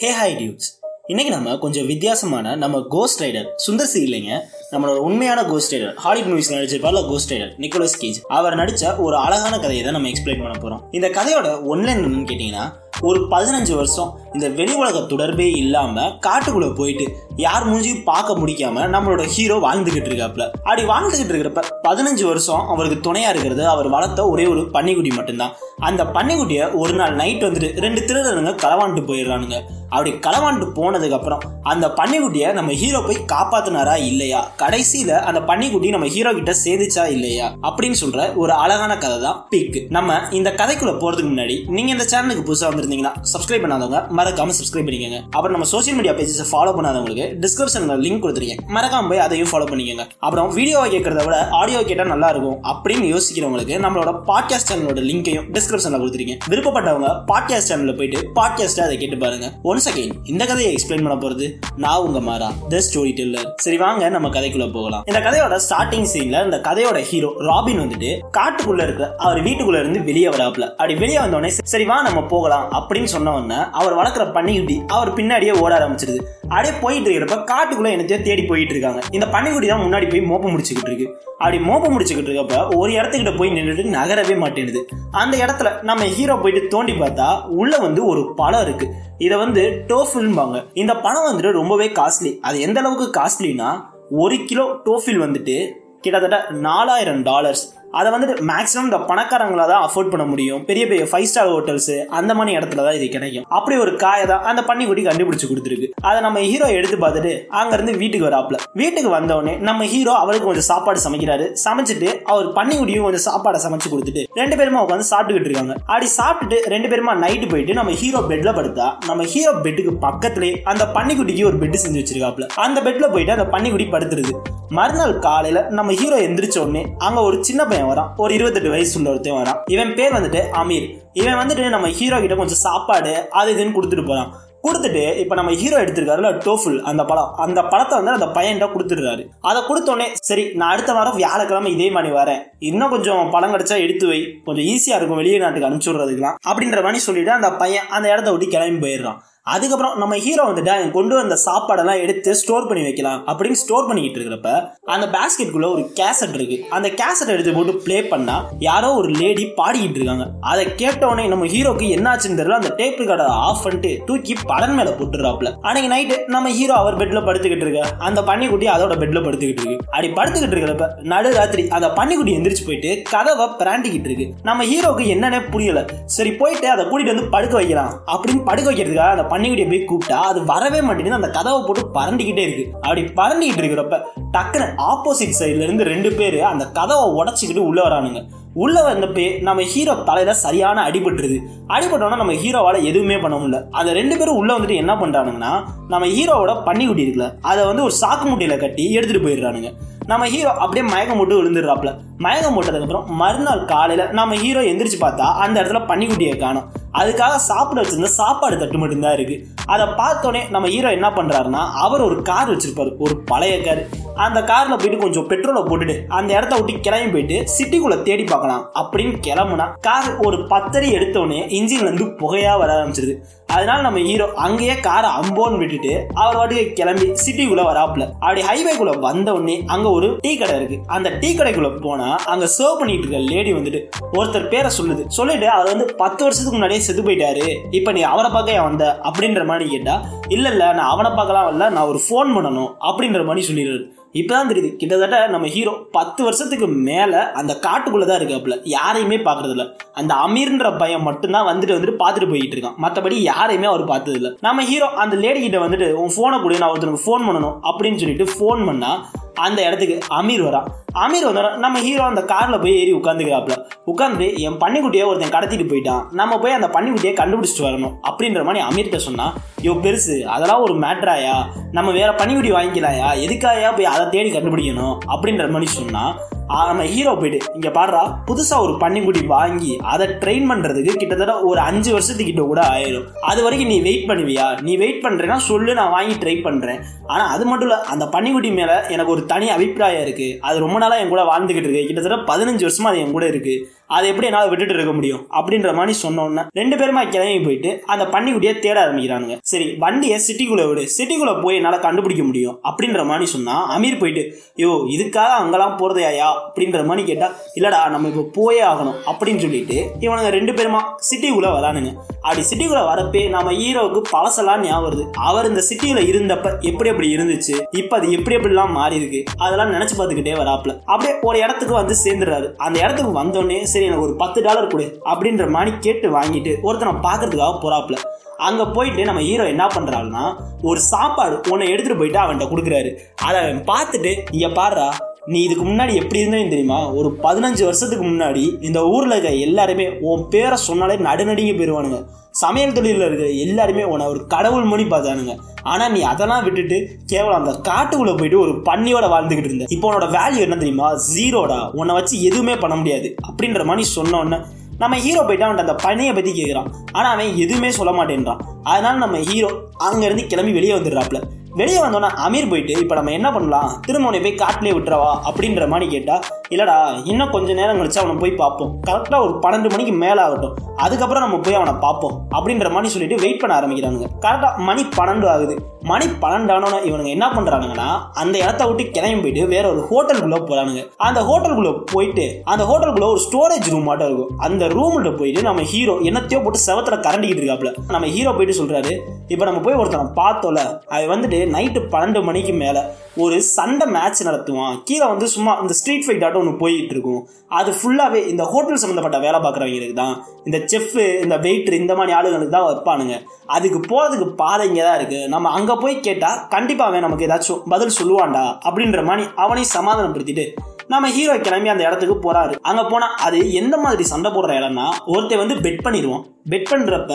Hey hi dudes இன்னைக்கு நம்ம கொஞ்சம் வித்தியாசமான நம்ம கோஸ்ட் ரைடர் சுந்தர் சி இல்லைங்க. நம்மளோட உண்மையான கோஸ்ட் ரைடர் ஹாலிவுட் மூவிஸ் நடிச்சிருப்பார்ல கோஸ்ட் ரைடர் நிக்கோலஸ் கேஜ் அவர் நடிச்ச ஒரு அழகான கதையை தான் நம்ம எக்ஸ்பிளைன் பண்ண போறோம். இந்த கதையோட ஒன்லைன் என்னன்னு கேட்டீங்கன்னா ஒரு பதினஞ்சு வருஷம் இந்த வெளி உலக தொடர்பே இல்லாம காட்டுக்குள்ள போயிட்டு யார் மூஞ்சியும் பார்க்க முடிக்காம நம்மளோட ஹீரோ வாழ்ந்துகிட்டு இருக்காப்ல. அப்படி வாழ்ந்துகிட்டு இருக்கிறப்ப பதினஞ்சு வருஷம் அவருக்கு துணையா இருக்கிறது அவர் வளர்த்த ஒரே ஒரு பன்னிக்குட்டி மட்டும்தான். அந்த பன்னிக்குட்டிய ஒரு நாள் நைட் வந்துட்டு ரெண்டு திருடனுங்க களவாண்டு போயிடுறானுங்க. அப்படி களவாண்டு போனதுக்கப்புறம் அந்த பன்னிக்குட்டியை நம்ம ஹீரோ போய் காப்பாத்தினாரா இல்லையா? கடைசியில அந்த பன்னிக்குட்டி நம்ம ஹீரோ கிட்ட சேர்ந்துச்சா இல்லையா? அப்படின்னு சொல்ற ஒரு அழகான கதை தான் பிக் நம்ம இந்த கதைக்குள்ள போறதுக்கு முன்னாடி நீங்க இந்த சேனலுக்கு புதுசாக வந்திருந்தீங்கன்னா சப்ஸ்கிரைப் பண்ணாதவங்க மறக்காம சப்ஸ்கிரைப் பண்ணிக்கோங்க. அப்புறம் நம்ம சோசியல் மீடியா பேஜஸ் ஃபாலோ பண்ணாதவங்களுக்கு டிஸ்கிரிப்ஷன்ல லிங்க் கொடுத்துருக்கேன். மறக்காம போய் அதையும் ஃபாலோ பண்ணிக்கோங்க. அப்புறம் வீடியோவை கேட்கறத விட ஆடியோ கேட்டா நல்லா இருக்கும் அப்படின்னு யோசிக்கிறவங்களுக்கு நம்மளோட பாட்காஸ்ட் சேனலோட லிங்கையும் டிஸ்கிரிப்ஷன்ல கொடுத்துருக்கேன். விருப்பப்பட்டவங்க பாட்காஸ்ட் சேனல்ல போயிட்டு பாட்காஸ்ட் அதை கேட்டு பாருங்க. ஒன்ஸ் அகைன் இந்த கதையை எக்ஸ்பிளைன் பண்ண போறது நான் உங்க மாறா த ஸ்டோரி டெல்லர் சரி வாங்க நம்ம கதைக்குள்ள போகலாம். இந்த கதையோட ஸ்டார்டிங் சீன்ல இந்த கதையோட ஹீரோ ராபின் வந்துட்டு காட்டுக்குள்ள இருக்க அவர் வீட்டுக்குள்ள இருந்து வெளியே வராப்ல அப்படி வெளியே வந்தோடனே சரி வா நம்ம போகலாம் அப்படின்னு சொன்ன உடனே அவர் வளர்க்குற பன்னிக்குட்டி அவர் பின்னாடியே ஓட ஆரம்பிச்சிருது. அப்படியே போயிட்டு இருக்கிறப்ப காட்டுக்குள்ள என்னத்தையோ தேடி போயிட்டு இருக்காங்க. இந்த பன்னிக்குடி தான் முன்னாடி போய் மோப்பம் முடிச்சுக்கிட்டு இருக்கு. அப்படி மோப்பம் முடிச்சுக்கிட்டு இருக்கப்ப ஒரு இடத்துக்கிட்ட போய் நின்றுட்டு நகரவே மாட்டேனுது அந்த இடத்துல நம்ம ஹீரோ போயிட்டு தோண்டி பார்த்தா உள்ள வந்து ஒரு பழம் இருக்கு. இதை வந்து டோஃபில்பாங்க இந்த பழம் வந்துட்டு ரொம்பவே காஸ்ட்லி அது எந்த அளவுக்கு காஸ்ட்லினா ஒரு கிலோ டோஃபில் வந்துட்டு கிட்டத்தட்ட நாலாயிரம் டாலர்ஸ் அதை வந்துட்டு மேக்ஸிமம் இந்த பணக்காரங்களா தான் அஃபோர்ட் பண்ண முடியும். பெரிய பெரிய ஃபைவ் ஸ்டார் ஹோட்டல்ஸ் அந்த மாதிரி இடத்துல தான் இது கிடைக்கும். அப்படி ஒரு காயை தான் அந்த பன்னிக்குட்டி கண்டுபிடிச்சு கொடுத்துருக்கு. அதை நம்ம ஹீரோ எடுத்து பார்த்துட்டு அங்கேருந்து வீட்டுக்கு வராப்ல வீட்டுக்கு வந்தவொடனே நம்ம ஹீரோ அவருக்கு கொஞ்சம் சாப்பாடு சமைக்கிறாரு. சமைச்சிட்டு அவர் பன்னிக்குட்டியும் கொஞ்சம் சாப்பாடை சமைச்சு கொடுத்துட்டு ரெண்டு பேருமா உட்காந்து சாப்பிட்டுக்கிட்டு இருக்காங்க. அப்படி சாப்பிட்டுட்டு ரெண்டு பேருமா நைட்டு போயிட்டு நம்ம ஹீரோ பெட்ல படுத்தா நம்ம ஹீரோ பெட்டுக்கு பக்கத்துலேயே அந்த பன்னிக்குட்டிக்கு ஒரு பெட் செஞ்சு வச்சிருக்காப்ல அந்த பெட்ல போயிட்டு அந்த பன்னிக்குட்டி படுத்துருது. மறுநாள் காலையில நம்ம ஹீரோ எந்திரிச்ச உடனே அங்க ஒரு சின்ன பையன் வரான். ஒரு இருபத்தெட்டு வயசு உள்ள ஒருத்தன் வரான். இவன் பேர் வந்துட்டு அமீர். இவன் வந்துட்டு நம்ம ஹீரோ கிட்ட கொஞ்சம் சாப்பாடு அது இதுன்னு கொடுத்துட்டு போறான். கொடுத்துட்டு இப்போ நம்ம ஹீரோ எடுத்திருக்காருல டோஃபுல் அந்த படம் அந்த படத்தை வந்து அந்த பையன்கிட்ட கொடுத்துடுறாரு. அதை கொடுத்தோடனே சரி நான் அடுத்த வாரம் வியாழக்கிழமை இதே மாதிரி வரேன். இன்னும் கொஞ்சம் படம் கிடைச்சா எடுத்து வை. கொஞ்சம் ஈஸியாக இருக்கும் வெளியே நாட்டுக்கு அனுப்பிச்சு விடுறதுக்குலாம் அப்படின்ற மாதிரி சொல்லிட்டு அந்த பையன் அந்த இடத்த விட்டு கிளம்பி போயிடுறான். அதுக்கப்புறம் நம்ம ஹீரோ வந்துட்டு அவன் கொண்டு வந்த சாப்பாடெல்லாம் எடுத்து ஸ்டோர் பண்ணி வைக்கலாம் அப்படின்னு ஸ்டோர் பண்ணிக்கிட்டு இருக்கிறப்ப அந்த பேஸ்கெட்குள்ள ஒரு கேசட் இருக்கு. அந்த கேசட் எடுத்து போட்டு ப்ளே பண்ணா யாரோ ஒரு லேடி பாடிக்கிட்டு இருக்காங்க. அதை கேட்டவொடனே நம்ம ஹீரோக்கு என்னாச்சுன்னு தெரியல அந்த டேப் ரிகார்டை ஆஃப் பண்ணிட்டு தூக்கி படன் மேல போட்டுறாப்ல அன்னைக்கு நைட்டு நம்ம ஹீரோ அவர் பெட்ல படுத்துக்கிட்டு இருக்க அந்த பன்னிக்குட்டி அதோட பெட்ல படுத்துக்கிட்டு இருக்கு. அப்படி படுத்துக்கிட்டு இருக்கிறப்ப நடு ராத்திரி அந்த பன்னிக்குட்டி எந்திரிச்சு போயிட்டு கதவை பிராண்டிக்கிட்டு இருக்கு. நம்ம ஹீரோக்கு என்னன்னே புரியல. சரி போயிட்டு அதை கூட்டிட்டு வந்து படுக்க வைக்கலாம் அப்படின்னு படுக்க வைக்கிறதுக்காக அந்த பன்னிக்குட்டியை போய் கூப்பிட்டா அது வரவே மாட்டேங்குது. அந்த கதவை போட்டு பறந்துக்கிட்டே இருக்கு. அப்படி பறந்துக்கிட்டு இருக்கிறப்ப டக்குன்னு ஆப்போசிட் சைட்ல இருந்து ரெண்டு பேர் அந்த கதவை உடச்சிக்கிட்டு உள்ள வரானுங்க. உள்ள வந்தப்பே நம்ம ஹீரோ தலையில சரியான அடிபட்டுருது. அடிபட்டோன்னா நம்ம ஹீரோவால எதுவுமே பண்ண முடியல. அந்த ரெண்டு பேரும் உள்ள வந்துட்டு என்ன பண்றானுங்கன்னா நம்ம ஹீரோவோட பன்னிக்குட்டி இருக்குல்ல அதை வந்து ஒரு சாக்கு முட்டையில கட்டி எடுத்துட்டு போயிடுறானுங்க. நம்ம ஹீரோ அப்படியே மயக்கம் போட்டு விழுந்துடுறாப்ல மயக்கம் போட்டதுக்கப்புறம் மறுநாள் காலையில நம்ம ஹீரோ எந்திரிச்சு பார்த்தா அந்த இடத்துல பன்னிக்குட்டியை காணும். அதுக்காக சாப்பிட வச்சிருந்த சாப்பாடு தட்டு மட்டும்தான் இருக்கு. அதை பார்த்தோன்னே நம்ம ஹீரோ என்ன பண்றாருன்னா அவர் ஒரு கார் வச்சிருப்பாரு. ஒரு பழைய கார் அந்த கார்ல போயிட்டு கொஞ்சம் பெட்ரோலை போட்டுட்டு அந்த இடத்த விட்டு கிளம்பி போயிட்டு சிட்டிக்குள்ள தேடி பார்க்கலாம் அப்படின்னு கிளம்புனா கார் ஒரு பத்தடி எடுத்தோடனே இன்ஜின்ல இருந்து புகையா வர ஆரம்பிச்சிருது. அதனால நம்ம ஹீரோ அங்கேயே காரை அம்போன்னு விட்டுட்டு அவர் வாட்டுக்கு கிளம்பி சிட்டிக்குள்ள வராப்ல அப்படி ஹைவேக்குள்ள வந்த உடனே அங்க ஒரு டீ கடை இருக்கு. அந்த டீ கடைக்குள்ள போனா அங்க சர்வ் பண்ணிட்டு இருக்க லேடி வந்துட்டு ஒருத்தர் பேரை சொல்லுது. சொல்லிட்டு அவர் வந்து பத்து வருஷத்துக்கு முன்னாடியே செத்து போயிட்டாரு. இப்போ நீ அவரை பார்க்க ஏன் வந்த? அப்படின்ற மாதிரி கேட்டா இல்லை இல்லை நான் அவனை பார்க்கலாம் வரல. நான் ஒரு ஃபோன் பண்ணணும். அப்படின்ற மாதிரி சொல்லிடுறது இப்போதான் தெரியுது கிட்டத்தட்ட நம்ம ஹீரோ பத்து வருஷத்துக்கு மேலே அந்த காட்டுக்குள்ளே தான் இருக்காப்புல. யாரையுமே பார்க்கறதில்ல. அந்த அமீர்ன்ற பையன் மட்டும்தான் வந்துட்டு வந்துட்டு பார்த்துட்டு போயிட்டு இருக்கான். மற்றபடி யாரையுமே அவர் பார்த்ததில்ல. நம்ம ஹீரோ அந்த லேடி கிட்ட வந்துட்டு உன் ஃபோனை கொடு நான் ஒருத்தனுக்கு ஃபோன் பண்ணணும். அப்படின்னு சொல்லிட்டு ஃபோன் பண்ணால் அந்த இடத்துக்கு அமீர் வரான் அமீர் வந்தோட நம்ம ஹீரோ அந்த காரில் போய் ஏறி உட்காந்துக்கிறாப்ல உட்காந்து என் பன்னிக்குட்டியை ஒருத்தன் கடத்திட்டு போயிட்டான். நம்ம போய் அந்த பன்னிக்குட்டியை கண்டுபிடிச்சிட்டு வரணும் அப்படின்ற மாதிரி அமீர்கிட்ட சொன்னால் யோ பெருசு அதெல்லாம் ஒரு மேட்ராயா நம்ம வேற பன்னிக்குட்டி வாங்கிக்கலாயா எதுக்காயா போய் அதை தேடி கண்டுபிடிக்கணும்? அப்படின்ற மாதிரி சொன்னால் நம்ம ஹீரோ போயிட்டு இங்க பாடுறா புதுசா ஒரு பன்னிக்குட்டி வாங்கி அதை ட்ரெயின் பண்றதுக்கு கிட்டத்தட்ட ஒரு அஞ்சு வருஷத்துக்கிட்ட கூட ஆயிரும். அது வரைக்கும் நீ வெயிட் பண்ணுவியா? நீ வெயிட் பண்றேன்னா சொல்லு நான் வாங்கி ட்ரை பண்றேன். ஆனா அது மட்டும் இல்ல அந்த பன்னிக்குட்டி மேல எனக்கு ஒரு தனி அபிப்பிராயம் இருக்கு. அது ரொம்ப நாளா என் கூட வாழ்ந்துகிட்டு இருக்கு. கிட்டத்தட்ட பதினஞ்சு வருஷமா அது என் கூட இருக்கு. அதை எப்படி என்னால் விட்டுட்டு இருக்க முடியும்? அப்படின்ற மாதிரி சொன்னோன்னே ரெண்டு பேருமா கிளம்பி போயிட்டு அந்த பன்னிக்குட்டியை தேட ஆரம்பிக்கிறானுங்க. சரி வண்டியை சிட்டிக்குள்ளே விடு. சிட்டிக்குள்ளே போய் என்னால் கண்டுபிடிக்க முடியும். அப்படின்ற மாதிரி சொன்னால் அமீர் போயிட்டு யோ இதுக்காக அங்கெல்லாம் போறதையா அப்படின்ற மாதிரி கேட்டால் இல்லடா நம்ம இப்போ போயே ஆகணும். அப்படின்னு சொல்லிட்டு இவனுங்க ரெண்டு பேருமா சிட்டிக்குள்ளே வரானுங்க. அப்படி சிட்டிக்குள்ளே வரப்பே நம்ம ஹீரோவுக்கு பழசெல்லாம் ஞாபகம் வருது. அவர் இந்த சிட்டியில் இருந்தப்ப எப்படி எப்படி இருந்துச்சு? இப்போ அது எப்படி எப்படிலாம் மாறி இருக்கு அதெல்லாம் நினச்சி பார்த்துக்கிட்டே வராப்ல அப்படியே ஒரு இடத்துக்கு வந்து சேர்ந்துடுறாரு. அந்த இடத்துக்கு வந்தோடனே சரி எனக்கு ஒரு பத்து டாலர் கொடு அப்படின்ற மாதிரி கேட்டு வாங்கிட்டு ஒருத்தனை பார்க்கறதுக்காக போறாப்புல. அங்க போயிட்டு நம்ம ஹீரோ என்ன பண்றாருன்னா ஒரு சாப்பாடு உன்னை எடுத்துட்டு போயிட்டு அவன்கிட்ட கொடுக்குறாரு. அதை அவன் பார்த்துட்டு இங்கே பாடுறா நீ இதுக்கு முன்னாடி எப்படி இருந்தேன்னு தெரியுமா? ஒரு பதினஞ்சு வருஷத்துக்கு முன்னாடி இந்த ஊரில் இருக்க எல்லாருமே உன் பேரை சொன்னாலே நடுநடுங்கி போயிடுவானுங்க சமையல் தொழிலில் இருக்கிற எல்லாருமே உன்னை ஒரு கடவுள் மணி பார்த்தானுங்க. ஆனால் நீ அதெல்லாம் விட்டுட்டு கேவலம் அந்த காட்டுக்குள்ளே போயிட்டு ஒரு பண்ணியோட வாழ்ந்துக்கிட்டு இருந்த. இப்போ உன்னோட வேல்யூ என்ன தெரியுமா? ஜீரோடா உன்னை வச்சு எதுவுமே பண்ண முடியாது. அப்படின்ற மாதிரி சொன்ன நம்ம ஹீரோ போயிட்டு அவன்கிட்ட அந்த பணியை பற்றி கேட்குறான் ஆனால் அவன் எதுவுமே சொல்ல மாட்டேன்றான். அதனால நம்ம ஹீரோ அங்கேருந்து கிளம்பி வெளியே வந்துடுறாப்ல வெளியே வந்தோன்னா அமீர் போயிட்டு இப்போ நம்ம என்ன பண்ணலாம்? திரும்ப உன்னை போய் காட்டிலே விட்டுறவா? அப்படின்ற மாதிரி கேட்டா இல்லடா இன்னும் கொஞ்ச நேரம் கழிச்சு அவனை போய் பார்ப்போம். கரெக்டாக ஒரு பன்னெண்டு மணிக்கு மேலே ஆகட்டும். அதுக்கப்புறம் நம்ம போய் அவனை பார்ப்போம். அப்படின்ற மாதிரி சொல்லிட்டு வெயிட் பண்ண ஆரம்பிக்கிறானுங்க. கரெக்டாக மணி பன்னெண்டு ஆகுது. மணி பன்னெண்டானோன்னா இவனுங்க என்ன பண்ணுறானுங்கன்னா அந்த இடத்த விட்டு கிளம்பி போயிட்டு வேற ஒரு ஹோட்டலுக்குள்ள போகிறானுங்க அந்த ஹோட்டலுக்குள்ளே போயிட்டு அந்த ஹோட்டலுக்குள்ளே ஒரு ஸ்டோரேஜ் ரூம் மட்டும் இருக்கும். அந்த ரூமில் போயிட்டு நம்ம ஹீரோ என்னத்தையோ போட்டு செவத்தில் கரண்டிக்கிட்டு இருக்காப்புல. நம்ம ஹீரோ போயிட்டு சொல்கிறாரு இப்போ நம்ம போய் ஒருத்தனை பார்த்தோம்ல அது வந்துட்டு நைட்டு பன்னெண்டு மணிக்கு மேலே ஒரு சண்டை மேட்ச் நடத்துவான். கீழே வந்து சும்மா இந்த ஸ்ட்ரீட் ஃபைட் ஆட்டம் ஒன்று போயிட்டு இருக்கும். அது ஃபுல்லாகவே இந்த ஹோட்டல் சம்மந்தப்பட்ட வேலை பார்க்குறவங்களுக்கு தான். இந்த செஃப்பு இந்த வெயிட்ரு இந்த மாதிரி ஆளுங்களுக்கு தான் வைப்பானுங்க. அதுக்கு போகிறதுக்கு பாதை இங்கே தான் இருக்குது நம்ம அங்கே போய் கேட்டால் கண்டிப்பாக அவன் நமக்கு ஏதாச்சும் பதில் சொல்லுவான்டா அப்படின்ற மாதிரி அவனையும் சமாதானப்படுத்திட்டு நம்ம ஹீரோ கிளம்பி அந்த இடத்துக்கு போறாரு. அங்க போனா அது எந்த மாதிரி சண்டை போடுற இடம்னா ஒருத்தன் வந்து பெட் பண்ணிடுவான். பெட் பண்றப்ப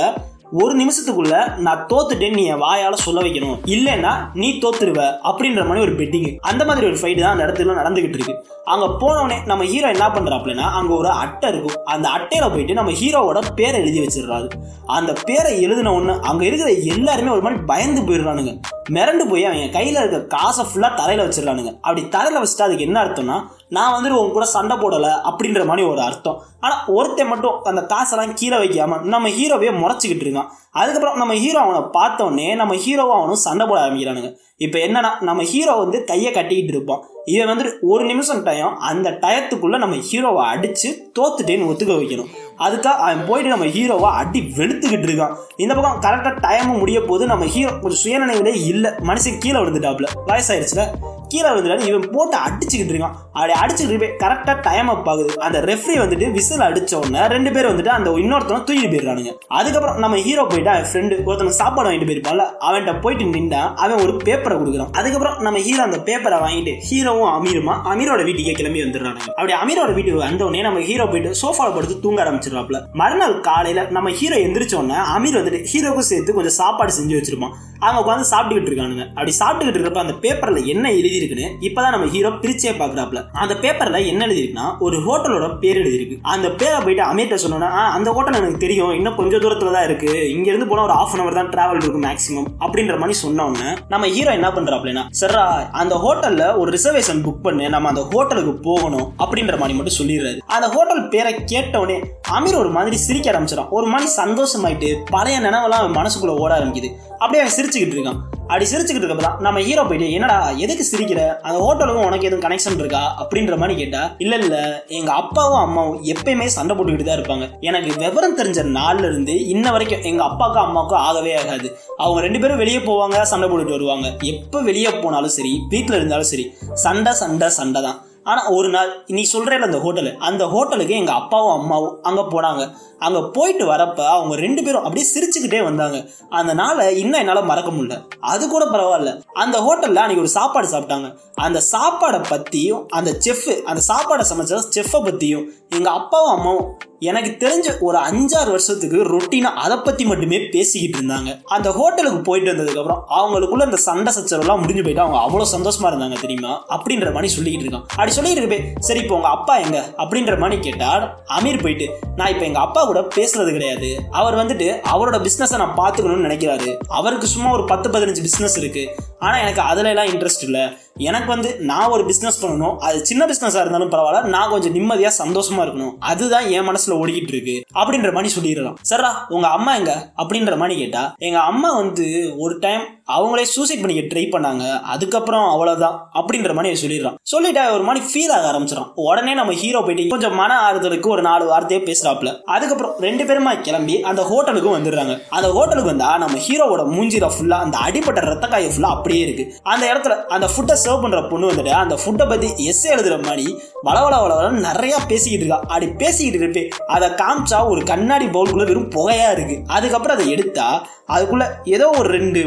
ஒரு நிமிஷத்துக்குள்ள நான் தோத்துட்டேன்னு நீ வாயால சொல்ல வைக்கணும். இல்லைன்னா நீ தோத்துருவ அப்படின்ற மாதிரி ஒரு பெட்டிங் அந்த மாதிரி ஒரு ஃபைட் தான் அந்த இடத்துல நடந்துகிட்டு இருக்கு. அங்க போனவனே நம்ம ஹீரோ என்ன பண்றாப்லன்னா அங்க ஒரு அட்டை இருக்கும். அந்த அட்டையில போயிட்டு நம்ம ஹீரோவோட பேரை எழுதி வச்சிடுறாரு. அந்த பேரை எழுதின உடனே அங்க இருக்கிற எல்லாருமே ஒரு மாதிரி பயந்து போயிடுறானுங்க. மிரண்டு போய் அவன் கையில இருக்க காசை ஃபுல்லா தலையில வச்சிடறானுங்க. அப்படி தலையில வச்சுட்டு அதுக்கு என்ன அர்த்தம்னா நான் வந்துட்டு உங்க கூட சண்டை போடலை அப்படின்ற மாதிரி ஒரு அர்த்தம். ஆனால் ஒருத்தன் மட்டும் அந்த காசெல்லாம் கீழே வைக்காமல் நம்ம ஹீரோவையே முறைச்சிக்கிட்டு இருக்கான். அதுக்கப்புறம் நம்ம ஹீரோ அவனை பார்த்தோன்னே நம்ம ஹீரோவும் அவனும் சண்டை போட ஆரம்பிக்கிறானுங்க. இப்போ என்னன்னா நம்ம ஹீரோ வந்து கையை கட்டிக்கிட்டு இருப்பான். இதை வந்துட்டு ஒரு நிமிஷம் டயம் அந்த டயத்துக்குள்ளே நம்ம ஹீரோவை அடித்து தோத்துட்டேன்னு ஒத்துக்க வைக்கணும். அதுக்காக அவன் போயிட்டு நம்ம ஹீரோவை அடி வெளுத்துக்கிட்டு இருக்கான். இந்த பக்கம் கரெக்டாக டைமும் முடிய போது நம்ம ஹீரோ கொஞ்சம் சுயநினைவிலே இல்லை. மனுஷன் கீழே விழுந்துட்டாப்ல. வயசாயிடுச்சுல கீழே விழுந்துட்டாரு இவன் போட்டு அடிச்சுக்கிட்டு இருக்கான். அப்படி அடிச்சுக்கிட்டு போய் கரெக்டாக டைம் அப் ஆகுது. அந்த ரெஃப்ரி வந்துட்டு விசில் அடிச்ச உடனே ரெண்டு பேர் வந்துட்டு அந்த இன்னொருத்தனை தூக்கிட்டு போயிடுறானுங்க. அதுக்கப்புறம் நம்ம ஹீரோ போயிட்டு அவன் ஃப்ரெண்டு ஒருத்தனை சாப்பாடு வாங்கிட்டு போயிருப்பான்ல. அவன்கிட்ட போயிட்டு நின்றா அவன் ஒரு பேப்பரை கொடுக்குறான். அதுக்கப்புறம் நம்ம ஹீரோ அந்த பேப்பரை வாங்கிட்டு ஹீரோ ஹீரோவும் அமீருமா? அமீரோட வீட்டுக்கே கிளம்பி வந்துடுறானுங்க. அப்படி அமீரோட வீட்டுக்கு வந்தோடனே நம்ம ஹீரோ போயிட்டு சோஃபால படுத்து தூங்க ஆரம்பிச்சிருவாப்ல மறுநாள் காலையில நம்ம ஹீரோ எந்திரிச்சோடனே அமீர் வந்துட்டு ஹீரோக்கும் சேர்த்து கொஞ்சம் சாப்பாடு செஞ்சு வச்சிருப்பான். அவங்க உட்காந்து சாப்பிட்டுக்கிட்டு இருக்கானுங்க. அப்படி சாப்பிட்டுக்கிட்டு இருக்கப்ப அந்த பேப்பர்ல என்ன எழுதியிருக்குன்னு இப்பதான் நம்ம ஹீரோ பிரிச்சே பாக்குறாப்ல அந்த பேப்பர்ல என்ன எழுதிருக்குன்னா ஒரு ஹோட்டலோட பேர் எழுதிருக்கு அந்த பேரை போயிட்டு அமீர்ட்ட சொன்னோன்னா அந்த ஹோட்டல் எனக்கு தெரியும். இன்னும் கொஞ்சம் தூரத்துல தான் இருக்கு. இங்க இருந்து போனா ஒரு ஆஃப் அன் அவர் தான் டிராவல் இருக்கும் மேக்ஸிமம் அப்படின்ற மாதிரி சொன்ன உடனே நம்ம ஹீரோ என்ன பண்றாப்லனா சரா அந்த ஹோட்டல்ல ஒரு ரிசர்வேஷன் புக் பண்ணு நம்ம அந்த ஹோட்டலுக்கு போகணும் அப்படின்ற மாதிரி மட்டும் சொல்லிடுறாரு. அந்த ஹோட்டல் பேரை கேட்டவுடனே அமீர் ஒரு மாதிரி சிரிக்க ஆரம்பிச்சிடும் ஒரு மாதிரி சந்தோஷமாயிட்டு பழைய நினைவெல்லாம் அவன் மனசுக்குள்ள ஓட ஆரம்பிக்குது. அப்படியே அவன் சிரிச்சுக்கிட்டு இருக்கான். அப்படி சிரிச்சுக்கிட்டு இருக்கப்பதான் நம்ம ஹீரோ போயிட்டு என்னடா எதுக்கு சிரிக்கிற? அந்த ஹோட்டலுக்கும் உனக்கு எதுவும் கனெக்ஷன் இருக்கா? அப்படின்ற மாதிரி கேட்டா இல்ல இல்ல. எங்க அப்பாவும் அம்மாவும் எப்பயுமே சண்டை போட்டுக்கிட்டு தான் இருப்பாங்க. எனக்கு விவரம் தெரிஞ்ச நாள்ல இருந்து இன்ன வரைக்கும் எங்க அப்பாவுக்கும் அம்மாவுக்கும் ஆகவே ஆகாது. அவங்க ரெண்டு பேரும் வெளியே போவாங்க சண்டை போட்டுட்டு வருவாங்க. எப்ப வெளியே போனாலும் சரி வீட்டுல இருந்தாலும் சரி சண்டை சண்டை சண்டை தான். ஆனால் ஒரு நாள் நீ சொல்றேல அந்த ஹோட்டலு அந்த ஹோட்டலுக்கு எங்கள் அப்பாவும் அம்மாவும் அங்கே போனாங்க. அங்கே போயிட்டு வரப்போ அவங்க ரெண்டு பேரும் அப்படியே சிரிச்சுக்கிட்டே வந்தாங்க. அந்த நாளை இன்னும் என்னால் மறக்க முடியல. அது கூட பரவாயில்ல. அந்த ஹோட்டலில் அன்றைக்கி ஒரு சாப்பாடு சாப்பிட்டாங்க. அந்த சாப்பாடை பற்றியும் அந்த செஃப் அந்த சாப்பாடை சமைச்ச செஃப்பை பற்றியும் எங்கள் அப்பாவும் அம்மாவும் எனக்கு தெரிஞ்ச ஒரு அஞ்சாறு வருஷத்துக்கு ரொட்டீனா அதை பத்தி மட்டுமே பேசிக்கிட்டு இருந்தாங்க. அந்த ஹோட்டலுக்கு போயிட்டு வந்ததுக்கு அப்புறம் அவங்களுக்குள்ள அந்த சண்டை சச்சரவுலாம் முடிஞ்சு போயிட்டு அவங்க அவ்வளவு சந்தோஷமா இருந்தாங்க தெரியுமா? அப்படின்ற மாதிரி சொல்லிக்கிட்டு இருக்கான். அப்படி சொல்லிட்டு இருப்பே சரி இப்போ உங்க அப்பா எங்க? அப்படின்ற மாதிரி கேட்டா அமீர் போயிட்டு நான் இப்போ எங்க அப்பா கூட பேசுறது கிடையாது. அவர் வந்துட்டு அவரோட பிஸ்னஸை நான் பாத்துக்கணும்னு நினைக்கிறாரு. அவருக்கு சும்மா ஒரு பத்து பதினஞ்சு பிசினஸ் இருக்கு. ஆனால் எனக்கு அதுல இன்ட்ரெஸ்ட் இல்லை. எனக்கு வந்து நான் ஒரு பிஸ்னஸ் பண்ணணும். அது சின்ன பிஸ்னஸாக இருந்தாலும் பரவாயில்ல. நான் கொஞ்சம் நிம்மதியாக சந்தோஷமாக இருக்கணும். அதுதான் என் மனசில் ஓடிக்கிட்டு இருக்கு. அப்படின்ற மாதிரி சொல்லிடலாம். சரா உங்கள் அம்மா எங்க? அப்படின்ற மாதிரி கேட்டால் எங்கள் அம்மா வந்து ஒரு டைம் அவங்களே சூசைட் பண்ணிக்க ட்ரை பண்ணாங்க. அதுக்கப்புறம் அவ்வளோதான் அப்படின்ற மாதிரி சொல்லிடுறான். சொல்லிட்டு ஒரு மாதிரி ஃபீல் ஆக ஆரம்பிச்சிடான் உடனே நம்ம ஹீரோ போயிட்டு கொஞ்சம் மன ஆறுதலுக்கு ஒரு நாலு வார்த்தையே பேசுறாப்ல அதுக்கப்புறம் ரெண்டு பேருமா கிளம்பி அந்த ஹோட்டலுக்கு வந்துடுறாங்க. அந்த ஹோட்டலுக்கு வந்தா நம்ம ஹீரோவோட மூஞ்சில ஃபுல்லா அந்த அடிப்பட்ட ரத்த காய ஃபுல்லா அப்படியே இருக்கு. அந்த இடத்துல அந்த ஃபுட்டை சர்வ் பண்ற பொண்ணு வந்துட்டு அந்த ஃபுட்டை பத்தி எஸ் எழுதுற மாதிரி வளவள வளவள நிறைய பேசிக்கிட்டு இருக்கா. அப்படி பேசிக்கிட்டு இருப்பே அதை காமிச்சா ஒரு கண்ணாடி பவுலுக்குள்ள வெறும் புகையா இருக்கு. அதுக்கப்புறம் அதை எடுத்தா அதுக்குள்ள ஏதோ ஒரு ரெண்டு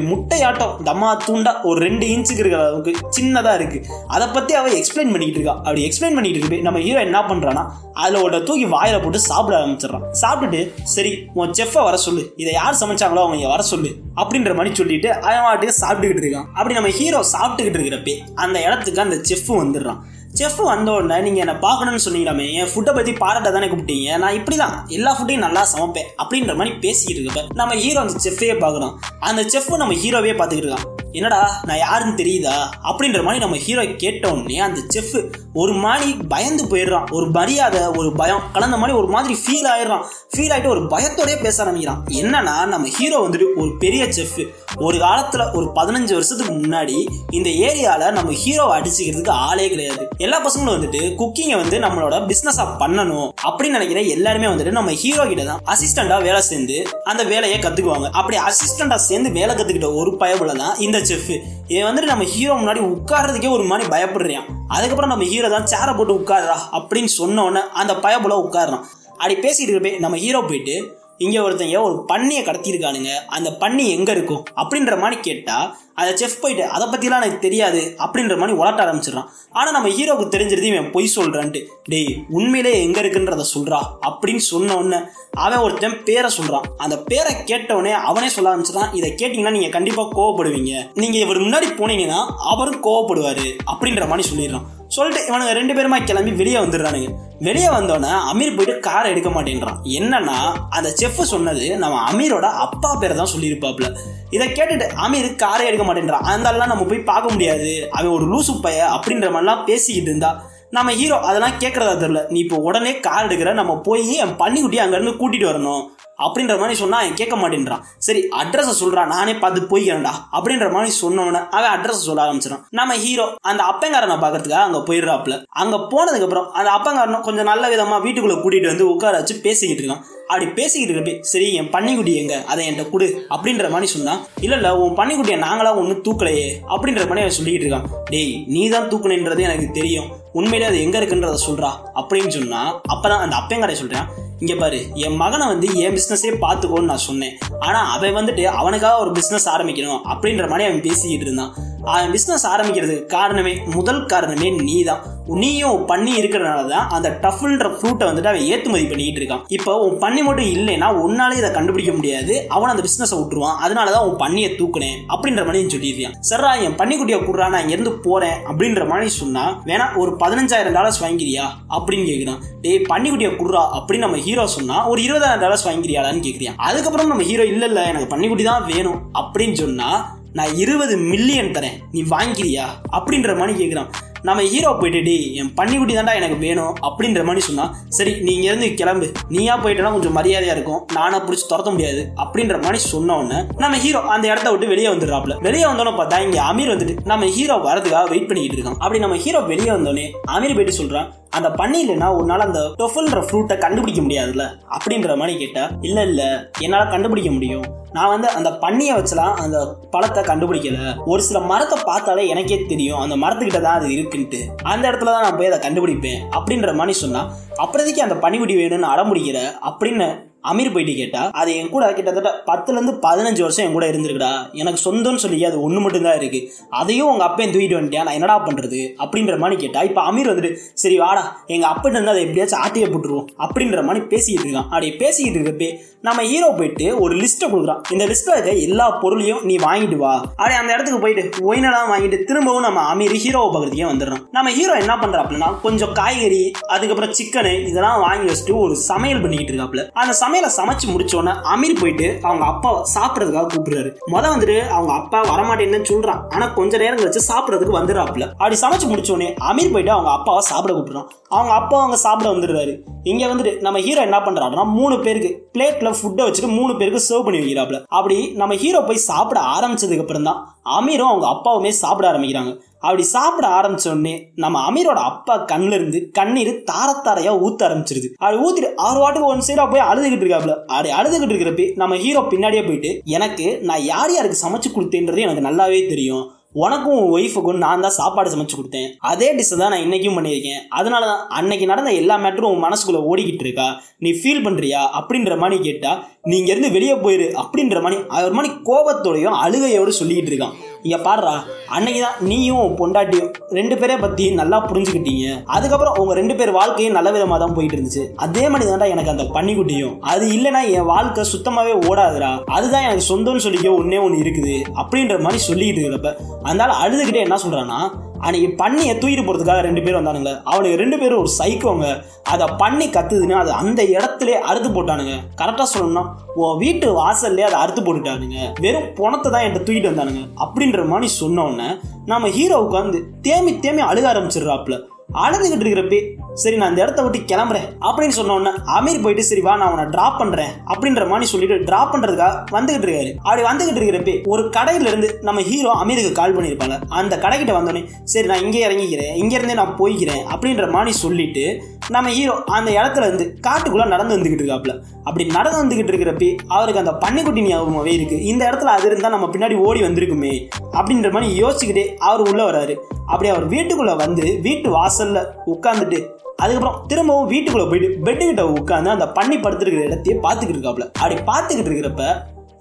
முட்டையாட்டம் தம்மா தூண்டா ஒரு ரெண்டு இன்ச்சுக்கு இருக்கிற அளவுக்கு சின்னதாக இருக்கு. அதை பற்றி அவள் எக்ஸ்பிளைன் பண்ணிக்கிட்டு இருக்கா. அப்படி எக்ஸ்பிளைன் பண்ணிட்டு இருக்கு நம்ம ஹீரோ என்ன பண்றானா அதில் ஒரு தூக்கி வாயில போட்டு சாப்பிட ஆரம்பிச்சிடறான். சாப்பிட்டுட்டு சரி உன் செஃப்பை வர சொல்லு. இதை யார் சமைச்சாங்களோ அவங்க வர சொல்லு. அப்படின்ற மாதிரி சொல்லிட்டு அவன் வாட்டிக்கு சாப்பிட்டுக்கிட்டு இருக்கான். அப்படி நம்ம ஹீரோ சாப்பிட்டுக்கிட்டு இருக்கிறப்பே அந்த இடத்துக்கு அந்த செஃப் வந்துடுறான். செஃப் வந்த உடனே நீங்க என்ன பார்க்கணும்னு சொன்னீங்களாமே என் ஃபுட்டை பத்தி பாராட்ட தானே கூப்பிட்டீங்க? நான் இப்படிதான் எல்லா ஃபுட்டையும் நல்லா சமைப்பேன் அப்படின்ற மாதிரி பேசிக்கிட்டு இருக்கப்ப நம்ம ஹீரோ அந்த செஃப்பையே பார்க்குறோம் அந்த செஃப் நம்ம ஹீரோவே பார்த்துக்கிட்டு இருக்கான். என்னடா நான் யாருன்னு தெரியுதா? அப்படின்ற மாதிரி நம்ம ஹீரோ கேட்ட உடனே அந்த செஃப் ஒரு மாதிரி பயந்து போயிடுறான். ஒரு மரியாதை ஒரு பயம் கலந்த மாதிரி ஒரு மாதிரி ஃபீல் ஆயிடுறான். ஃபீல் ஆகிட்டு ஒரு பயத்தோடய பேச ஆரம்பிக்கிறான். என்னன்னா நம்ம ஹீரோ வந்துட்டு ஒரு பெரிய செஃப் ஒரு காலத்தில் ஒரு பதினஞ்சு வருஷத்துக்கு முன்னாடி இந்த ஏரியாவில் நம்ம ஹீரோவை அடிச்சுக்கிறதுக்கு ஆளே கிடையாது. எல்லா பசங்களும் வந்துட்டு குக்கிங்கை வந்து நம்மளோட பிஸ்னஸாக பண்ணணும் அப்படின்னு நினைக்கிற எல்லாருமே வந்துட்டு நம்ம ஹீரோ கிட்ட தான் அசிஸ்டண்ட்டாக வேலை சேர்ந்து அந்த வேலையை கற்றுக்குவாங்க அப்படி அசிஸ்டண்டாக சேர்ந்து வேலை கற்றுக்கிட்ட ஒரு பயபுல தான் இந்த செஃப் இவன் வந்துட்டு நம்ம ஹீரோ முன்னாடி உட்கார்றதுக்கே ஒரு மாதிரி பயப்படுறான். அதுக்கப்புறம் நம்ம ஹீரோ தான் சேரை போட்டு உட்காருறா அப்படின்னு சொன்ன உடனே அந்த பயபுல உட்காடுறான் அப்படி பேசிட்டு இருப்பே நம்ம ஹீரோ போயிட்டு இங்கே ஒருத்தங்க ஒரு பண்ணியை கடத்தியிருக்கானுங்க. அந்த பண்ணி எங்கே இருக்கும்? அப்படின்ற மாதிரி கேட்டால் அதை செஃப் போயிட்டு அதை பற்றிலாம் எனக்கு தெரியாது அப்படின்ற மாதிரி உலட்ட ஆரம்பிச்சிடறான். ஆனால் நம்ம ஹீரோவுக்கு தெரிஞ்சிருது இவன் பொய் சொல்கிறான்ட்டு டேய் உண்மையிலே எங்கே இருக்குன்றத சொல்கிறா அப்படின்னு சொன்ன அவன் ஒருத்தன் பேரை சொல்கிறான் அந்த பேரை கேட்டவனே அவனே சொல்ல ஆரம்பிச்சிடான் இதை கேட்டிங்கன்னா நீங்கள் கண்டிப்பாக கோவப்படுவீங்க. நீங்கள் இவர் முன்னாடி போனீங்கன்னா அவரும் கோவப்படுவார் அப்படின்ற மாதிரி சொல்லிடுறான். சொல்லிட்டு இவனுங்க ரெண்டு பேருமா கிளம்பி வெளியே வந்துடுறானுங்க. வெளியே வந்தோடனே அமீர் போயிட்டு காரை எடுக்க மாட்டேன்றான். என்னன்னா அந்த செஃப் சொன்னது நம்ம அமீரோட அப்பா பேரை தான் சொல்லியிருப்பாப்ல இதை கேட்டுட்டு அமீர் காரே எடுக்க மாட்டேன்றான் அந்தாலாம் நம்ம போய் பார்க்க முடியாது. அவன் ஒரு லூசு பைய அப்படின்ற மாதிரிலாம் பேசிக்கிட்டு இருந்தா. நம்ம ஹீரோ அதெல்லாம் கேட்கறதா தெரியல. நீ இப்போ உடனே கார் எடுக்கிற நம்ம போய் என் பன்னிக்குட்டி அங்கேருந்து கூட்டிட்டு வரணும். அப்படின்ற மாதிரி சொன்னா அவன் கேட்க மாட்டேன்றான். சரி அட்ரஸை சொல்றான் நானே பார்த்து போய்க்கிறேன்டா. அப்படின்ற மாதிரி சொன்னவன அவன் அட்ரஸ் சொல்ல ஆரம்பிச்சிடான் நம்ம ஹீரோ அந்த அப்பங்காரனை பார்க்கறதுக்காக அங்க போயிடுறாப்ல அங்க போனதுக்கு அப்புறம் அந்த அப்பங்காரனும் கொஞ்சம் நல்ல விதமா வீட்டுக்குள்ள கூட்டிட்டு வந்து உட்கார வச்சு பேசிக்கிட்டு இருக்கான். அப்படி பேசிக்கிட்டு இருக்கப்பே சரி என் பன்னிக்குட்டி எங்க? அதை என்கிட்ட கொடு அப்படின்ற மாதிரி சொன்னா இல்ல இல்ல உன் பன்னிக்குட்டியை நாங்களா ஒன்றும் தூக்கலையே அப்படின்ற மாதிரி அவன் சொல்லிக்கிட்டு இருக்கான். டேய் நீ தான் தூக்கணுன்றது எனக்கு தெரியும். உண்மையிலே அது எங்க இருக்குன்றத சொல்றா அப்படின்னு சொன்னா அப்பதான் அந்த அப்பங்காரை சொல்றேன். இங்க பாரு என் மகனை வந்து என் பிசினஸே பார்த்துக்கோன்னு நான் சொன்னேன். ஆனா அவன் வந்துட்டு அவனுக்காக ஒரு பிசினஸ் ஆரம்பிக்கணும் அப்படின்ற மாதிரி அவன் பேசிக்கிட்டு இருந்தான். அவன் பிசினஸ் ஆரம்பிக்கிறதுக்கு காரணமே முதல் காரணமே நீ தான் நீயும் பண்ணி இருக்கிறனால தான் அந்த டஃபுன்ற ஃப்ரூட்டை வந்துட்டு அவன் ஏற்றுமதி பண்ணிக்கிட்டு இருக்கான். இப்போ உன் பண்ணி மட்டும் இல்லைன்னா உன்னாலே இதை கண்டுபிடிக்க முடியாது. அவன் அந்த பிசினஸை விட்டுருவான். அதனால தான் உன் பண்ணியை தூக்குனேன் அப்படின்ற மாதிரி சொல்லியிருக்கான் சரா என் பன்னிக்குட்டியை கூடுறா நான் இங்கேருந்து போறேன் அப்படின்ற மாதிரி சொன்னா வேணா ஒரு பதினஞ்சாயிரம் டாலர்ஸ் வாங்கிறியா அப்படின்னு கேட்குறான் டேய் பன்னிக்குட்டியை குடுறா அப்படின்னு நம்ம ஹீரோ சொன்னா ஒரு இருபதாயிரம் டாலர்ஸ் வாங்கிறியாடான்னு கேட்குறியா அதுக்கப்புறம் நம்ம ஹீரோ இல்லை இல்லை எனக்கு பன்னிக்குட்டி தான் வேணும் அப்படின்னு சொன்னா நான் இருபது மில்லியன் தரேன். நீ வாங்கிக்கிறியா? அப்படின்ற மாதிரி கேட்குறான் நம்ம ஹீரோ போயிட்டு டே என் பன்னிக்குட்டி தாண்டா எனக்கு வேணும் அப்படின்ற மாதிரி சொன்னா சரி நீ இருந்து கிளம்பு. நீயா போயிட்டனா கொஞ்சம் மரியாதையா இருக்கும். நானா பிடிச்சி துரத்த முடியாது அப்படின்ற மாதிரி சொன்ன உடனே நம்ம ஹீரோ அந்த இடத்த விட்டு வெளியே வந்துடுறாப்ல வெளியே வந்தோன்னு பார்த்தா இங்க அமீர் வந்துட்டு நம்ம ஹீரோ வரதுக்காக வெயிட் பண்ணிக்கிட்டு இருக்கான். அப்படி நம்ம ஹீரோ வெளியே வந்தோடனே அமீர் போயிட்டு சொல்றான் அந்த பண்ணி இல்லைன்னா உன்னால அந்த டொஃபல்ன்ற ஃப்ரூட்டை கண்டுபிடிக்க முடியாதுல்ல? அப்படின்ற மாதிரி கேட்டா இல்ல இல்ல என்னால கண்டுபிடிக்க முடியும். நான் வந்து அந்த பண்ணியை வச்சலாம் அந்த பழத்தை கண்டுபிடிக்கல. ஒரு சில மரத்தை பார்த்தாலே எனக்கே தெரியும். அந்த மரத்துக்கிட்ட தான் அது இருக்குன்ட்டு. அந்த இடத்துல தான் நான் போய் அதை கண்டுபிடிப்பேன். அப்படின்ற மாதிரி சொன்னா அப்புறதைக்கு அந்த பனிக்குடி வேணும்னு அடம்பிடிக்கிற? அப்படின்னு அமீர் போயிட்டு கேட்டா அது என் கூட கிட்டத்தட்ட பத்துல இருந்து பதினஞ்சு வருஷம் என் கூட இருந்திருக்குடா. எனக்கு சொந்தம்னு சொல்லி அது ஒண்ணு மட்டும்தான் இருக்கு. அதையும் உங்க அப்பையும் தூக்கிட்டு வந்துட்டேன் நான் என்னடா பண்றது? அப்படின்ற மாதிரி கேட்டா இப்ப அமீர் வந்துட்டு சரி வாடா எங்க அப்பட்டு இருந்து அதை எப்படியாச்சும் ஆட்டியை போட்டுருவோம். அப்படின்ற மாதிரி பேசிக்கிட்டு இருக்கான். அப்படி பேசிக்கிட்டு இருக்கப்பே நம்ம ஹீரோ போயிட்டு ஒரு லிஸ்ட்டை கொடுக்குறான். இந்த லிஸ்ட்ல இருக்க எல்லா பொருளையும் நீ வாங்கிட்டு வா. அப்படியே அந்த இடத்துக்கு போயிட்டு ஒயினெல்லாம் வாங்கிட்டு திரும்பவும் நம்ம அமீர் ஹீரோவை பக்கத்துக்கே வந்துடுறோம் நம்ம ஹீரோ என்ன பண்ணுறாப்புலன்னா கொஞ்சம் காய்கறி அதுக்கப்புறம் சிக்கனு இதெல்லாம் வாங்கி வச்சுட்டு ஒரு சமையல் பண்ணிக்கிட்டு இருக்காப்ல அந்த சமையல் சமையலை சமைச்சு முடிச்சோன்னே அமீர் போயிட்டு அவங்க அப்பாவை சாப்பிடறதுக்காக கூப்பிடுறாரு. முத வந்துட்டு அவங்க அப்பா வரமாட்டேன்னு சொல்றான். ஆனா கொஞ்ச நேரம் கழிச்சு சாப்பிடறதுக்கு வந்துடுறாப்புல. அப்படி சமைச்சு முடிச்சோடனே அமீர் போயிட்டு அவங்க அப்பாவை சாப்பிட கூப்பிடுறான். அவங்க அப்பா அவங்க சாப்பிட வந்துடுறாரு. இங்க வந்துட்டு நம்ம ஹீரோ என்ன பண்றாருன்னா மூணு பேருக்கு பிளேட்ல ஃபுட்டை வச்சுட்டு மூணு பேருக்கு சர்வ் பண்ணி வைக்கிறாப்புல. அப்படி நம்ம ஹீரோ போய் சாப்பிட ஆரம்பிச்சதுக்கு அப்புறம் தான் அமீரும் அவங்க அப்பாவுமே சாப்பிட ஆரம்பிக்கிறாங்க. அப்படி சாப்பிட ஆரம்பிச்ச உடனே நம்ம அமீரோட அப்பா கண்ணுல இருந்து கண்ணீர் தாரத்தாரையா ஊத்த ஆரம்பிச்சிருது. அப்படி ஊத்திட்டு அவர் வாட்டுக்கு ஒன் சைடா போய் அழுதுகிட்டு இருக்காப்ல அப்படி அழுதுகிட்டு இருக்கிறப்ப நம்ம ஹீரோ பின்னாடியே போயிட்டு எனக்கு நான் யார் யாருக்கு சமைச்சு கொடுத்தேன்றது எனக்கு நல்லாவே தெரியும். உனக்கும் உன் ஒய்ஃபுக்கும் நான் தான் சாப்பாடு சமைச்சு கொடுத்தேன். அதே டிஷ்ஷை தான் நான் இன்னைக்கும் பண்ணியிருக்கேன். அதனால தான் அன்னைக்கு நடந்த எல்லா மேட்டரும் உன் மனசுக்குள்ள ஓடிக்கிட்டு இருக்கா? நீ ஃபீல் பண்றியா? அப்படின்ற மாதிரி கேட்டா நீங்க இருந்து வெளியே போயிரு. அப்படின்ற மாதிரி ஒரு மாதிரி கோபத்தோடையும் அழுகையோடு சொல்லிக்கிட்டு இருக்கான். இங்க பாடுறா அன்னைக்கு தான் நீயும் பொண்டாட்டியும் ரெண்டு பேரை பத்தி நல்லா புரிஞ்சுக்கிட்டீங்க. அதுக்கப்புறம் உங்க ரெண்டு பேர் வாழ்க்கையும் நல்ல விதமா தான் போயிட்டு இருந்துச்சு அதே மாதிரி தான்டா எனக்கு அந்த பன்னிக்குட்டியும். அது இல்லைன்னா என் வாழ்க்கை சுத்தமாவே ஓடாதுடா. அதுதான் எனக்கு சொந்தம்னு சொல்லிக்க ஒன்னே ஒன்று இருக்குது. அப்படின்ற மாதிரி சொல்லிக்கிட்டு இருக்கிறப்ப அதனால அழுதுகிட்டே என்ன சொல்கிறான்னா அன்னைக்கு பண்ணியை தூக்கிட்டு போகிறதுக்காக ரெண்டு பேரும் வந்தானுங்க. அவனுக்கு ரெண்டு பேரும் ஒரு சைக்கோங்க அதை பண்ணி கத்துதுன்னு அது அந்த இடத்துல அறுத்து போட்டானுங்க. கரெக்டாக சொல்லணும்னா உன் வீட்டு வாசல்லே அதை அறுத்து போட்டுட்டானுங்க. வெறும் பணத்தை தான் என்கிட்ட தூக்கிட்டு வந்தானுங்க. அப்படின்ற மாதிரி சொன்ன உடனே நம்ம ஹீரோ உட்காந்து தேமி தேமி அழுக ஆரம்பிச்சிடுறாப்புல. அழுதுகிட்டு இருக்கிறப்பே சரி நான் இந்த இடத்த விட்டு கிளம்புறேன். அப்படின்னு சொன்ன உடனே அமீர் போயிட்டு சரி வா நான் உன்னை டிராப் பண்றேன். அப்படின்ற மாதிரி சொல்லிட்டு டிராப் பண்றதுக்காக வந்துகிட்டு இருக்காரு. அப்படி வந்துகிட்டு இருக்கிறப்பே ஒரு கடையில இருந்து நம்ம ஹீரோ அமீருக்கு கால் பண்ணியிருப்பாங்க. அந்த கடைக்கிட்ட வந்தோடனே சரி நான் இங்கே இறங்கிக்கிறேன். இங்கே இருந்தே நான் போய்க்கிறேன். அப்படின்ற மாதிரி சொல்லிட்டு நம்ம ஹீரோ அந்த இடத்துல இருந்து காட்டுக்குள்ள நடந்து வந்துகிட்டு இருக்காப்ல அப்படி நடந்து வந்துகிட்டு இருக்கிறப்ப அவருக்கு அந்த பன்னிக்குட்டி ஞாபகமாகவே இருக்கு. இந்த இடத்துல அது இருந்தால் நம்ம பின்னாடி ஓடி வந்திருக்குமே அப்படின்ற மாதிரி யோசிச்சுக்கிட்டே அவர் உள்ள வராரு. அப்படி அவர் வீட்டுக்குள்ள வந்து வீட்டு வாசல்ல உட்காந்துட்டு அதுக்கப்புறம் திரும்பவும் வீட்டுக்குள்ளே போயிட்டு பெட்டுக்கிட்ட உட்காந்து அந்த பண்ணி படுத்துருக்கிற இடத்தையே பார்த்துக்கிட்டு இருக்காப்ல அப்படி பார்த்துக்கிட்டு இருக்கிறப்ப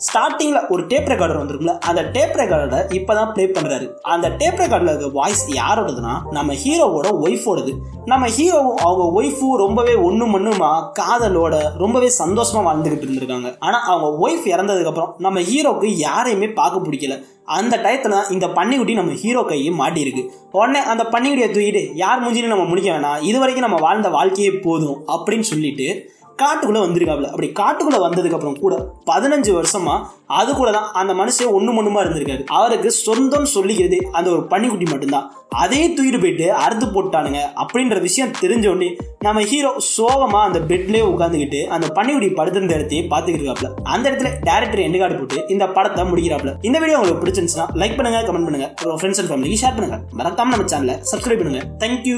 ஸ்டார்டிங்ல ஒரு டேப் ரெக்கார்டர் வந்திருக்குல்ல அந்த டேப் ரெக்கார்டரை இப்பதான் ப்ளே பண்றாரு. அந்த டேப் ரெக்கார்டில் இருக்க வாய்ஸ் யாரோடதுன்னா நம்ம ஹீரோவோட ஒய்ஃபோடது நம்ம ஹீரோவும் அவங்க ஒய்ஃபும் ரொம்பவே ஒண்ணு மண்ணுமா காதலோட ரொம்பவே சந்தோஷமா வாழ்ந்துகிட்டு இருந்திருக்காங்க. ஆனா அவங்க ஒய்ஃப் இறந்ததுக்கு அப்புறம் நம்ம ஹீரோக்கு யாரையுமே பார்க்க பிடிக்கல. அந்த டயத்தில் இந்த பன்னிக்குட்டி நம்ம ஹீரோ கையும் மாட்டியிருக்கு. உடனே அந்த பன்னிக்குட்டியை தூக்கிட்டு யார் மூஞ்சிலும் நம்ம முடிக்க வேணாம். இது வரைக்கும் நம்ம வாழ்ந்த வாழ்க்கையே போதும். அப்படின்னு சொல்லிட்டு காட்டுக்குள்ளே வந்திருக்காப்புல அப்படி காட்டுக்குள்ளே வந்ததுக்கப்புறம் கூட பதினஞ்சு வருஷமாக அது கூட தான் அந்த மனுஷன் ஒன்று மண்ணுமா இருந்திருக்காரு. அவருக்கு சொந்தம் சொல்லிக்கிறது அந்த ஒரு பன்னிக்குட்டி மட்டும்தான். அதே தூக்கிட்டு போயிட்டு அறுத்து போட்டானுங்க. அப்படின்ற விஷயம் தெரிஞ்ச உடனே நம்ம ஹீரோ சோகமாக அந்த பெட்லேயே உட்காந்துக்கிட்டு அந்த பன்னிக்குட்டி படுத்திருந்த இடத்தையே பார்த்துக்கிட்டு அந்த இடத்துல டேரக்டர் எண்டு கார்டு போட்டு இந்த படத்தை முடிக்கிறாப்ல. இந்த வீடியோ உங்களுக்கு பிடிச்சிருந்துச்சுன்னா லைக் பண்ணுங்க கமெண்ட் பண்ணுங்க. ஃப்ரெண்ட்ஸ் அண்ட் ஃபேமிலிக்கு ஷேர் பண்ணுங்க. மறக்காம நம்ம சேனலை சப்ஸ்கிரைப் பண்ணுங்க. தேங்க்யூ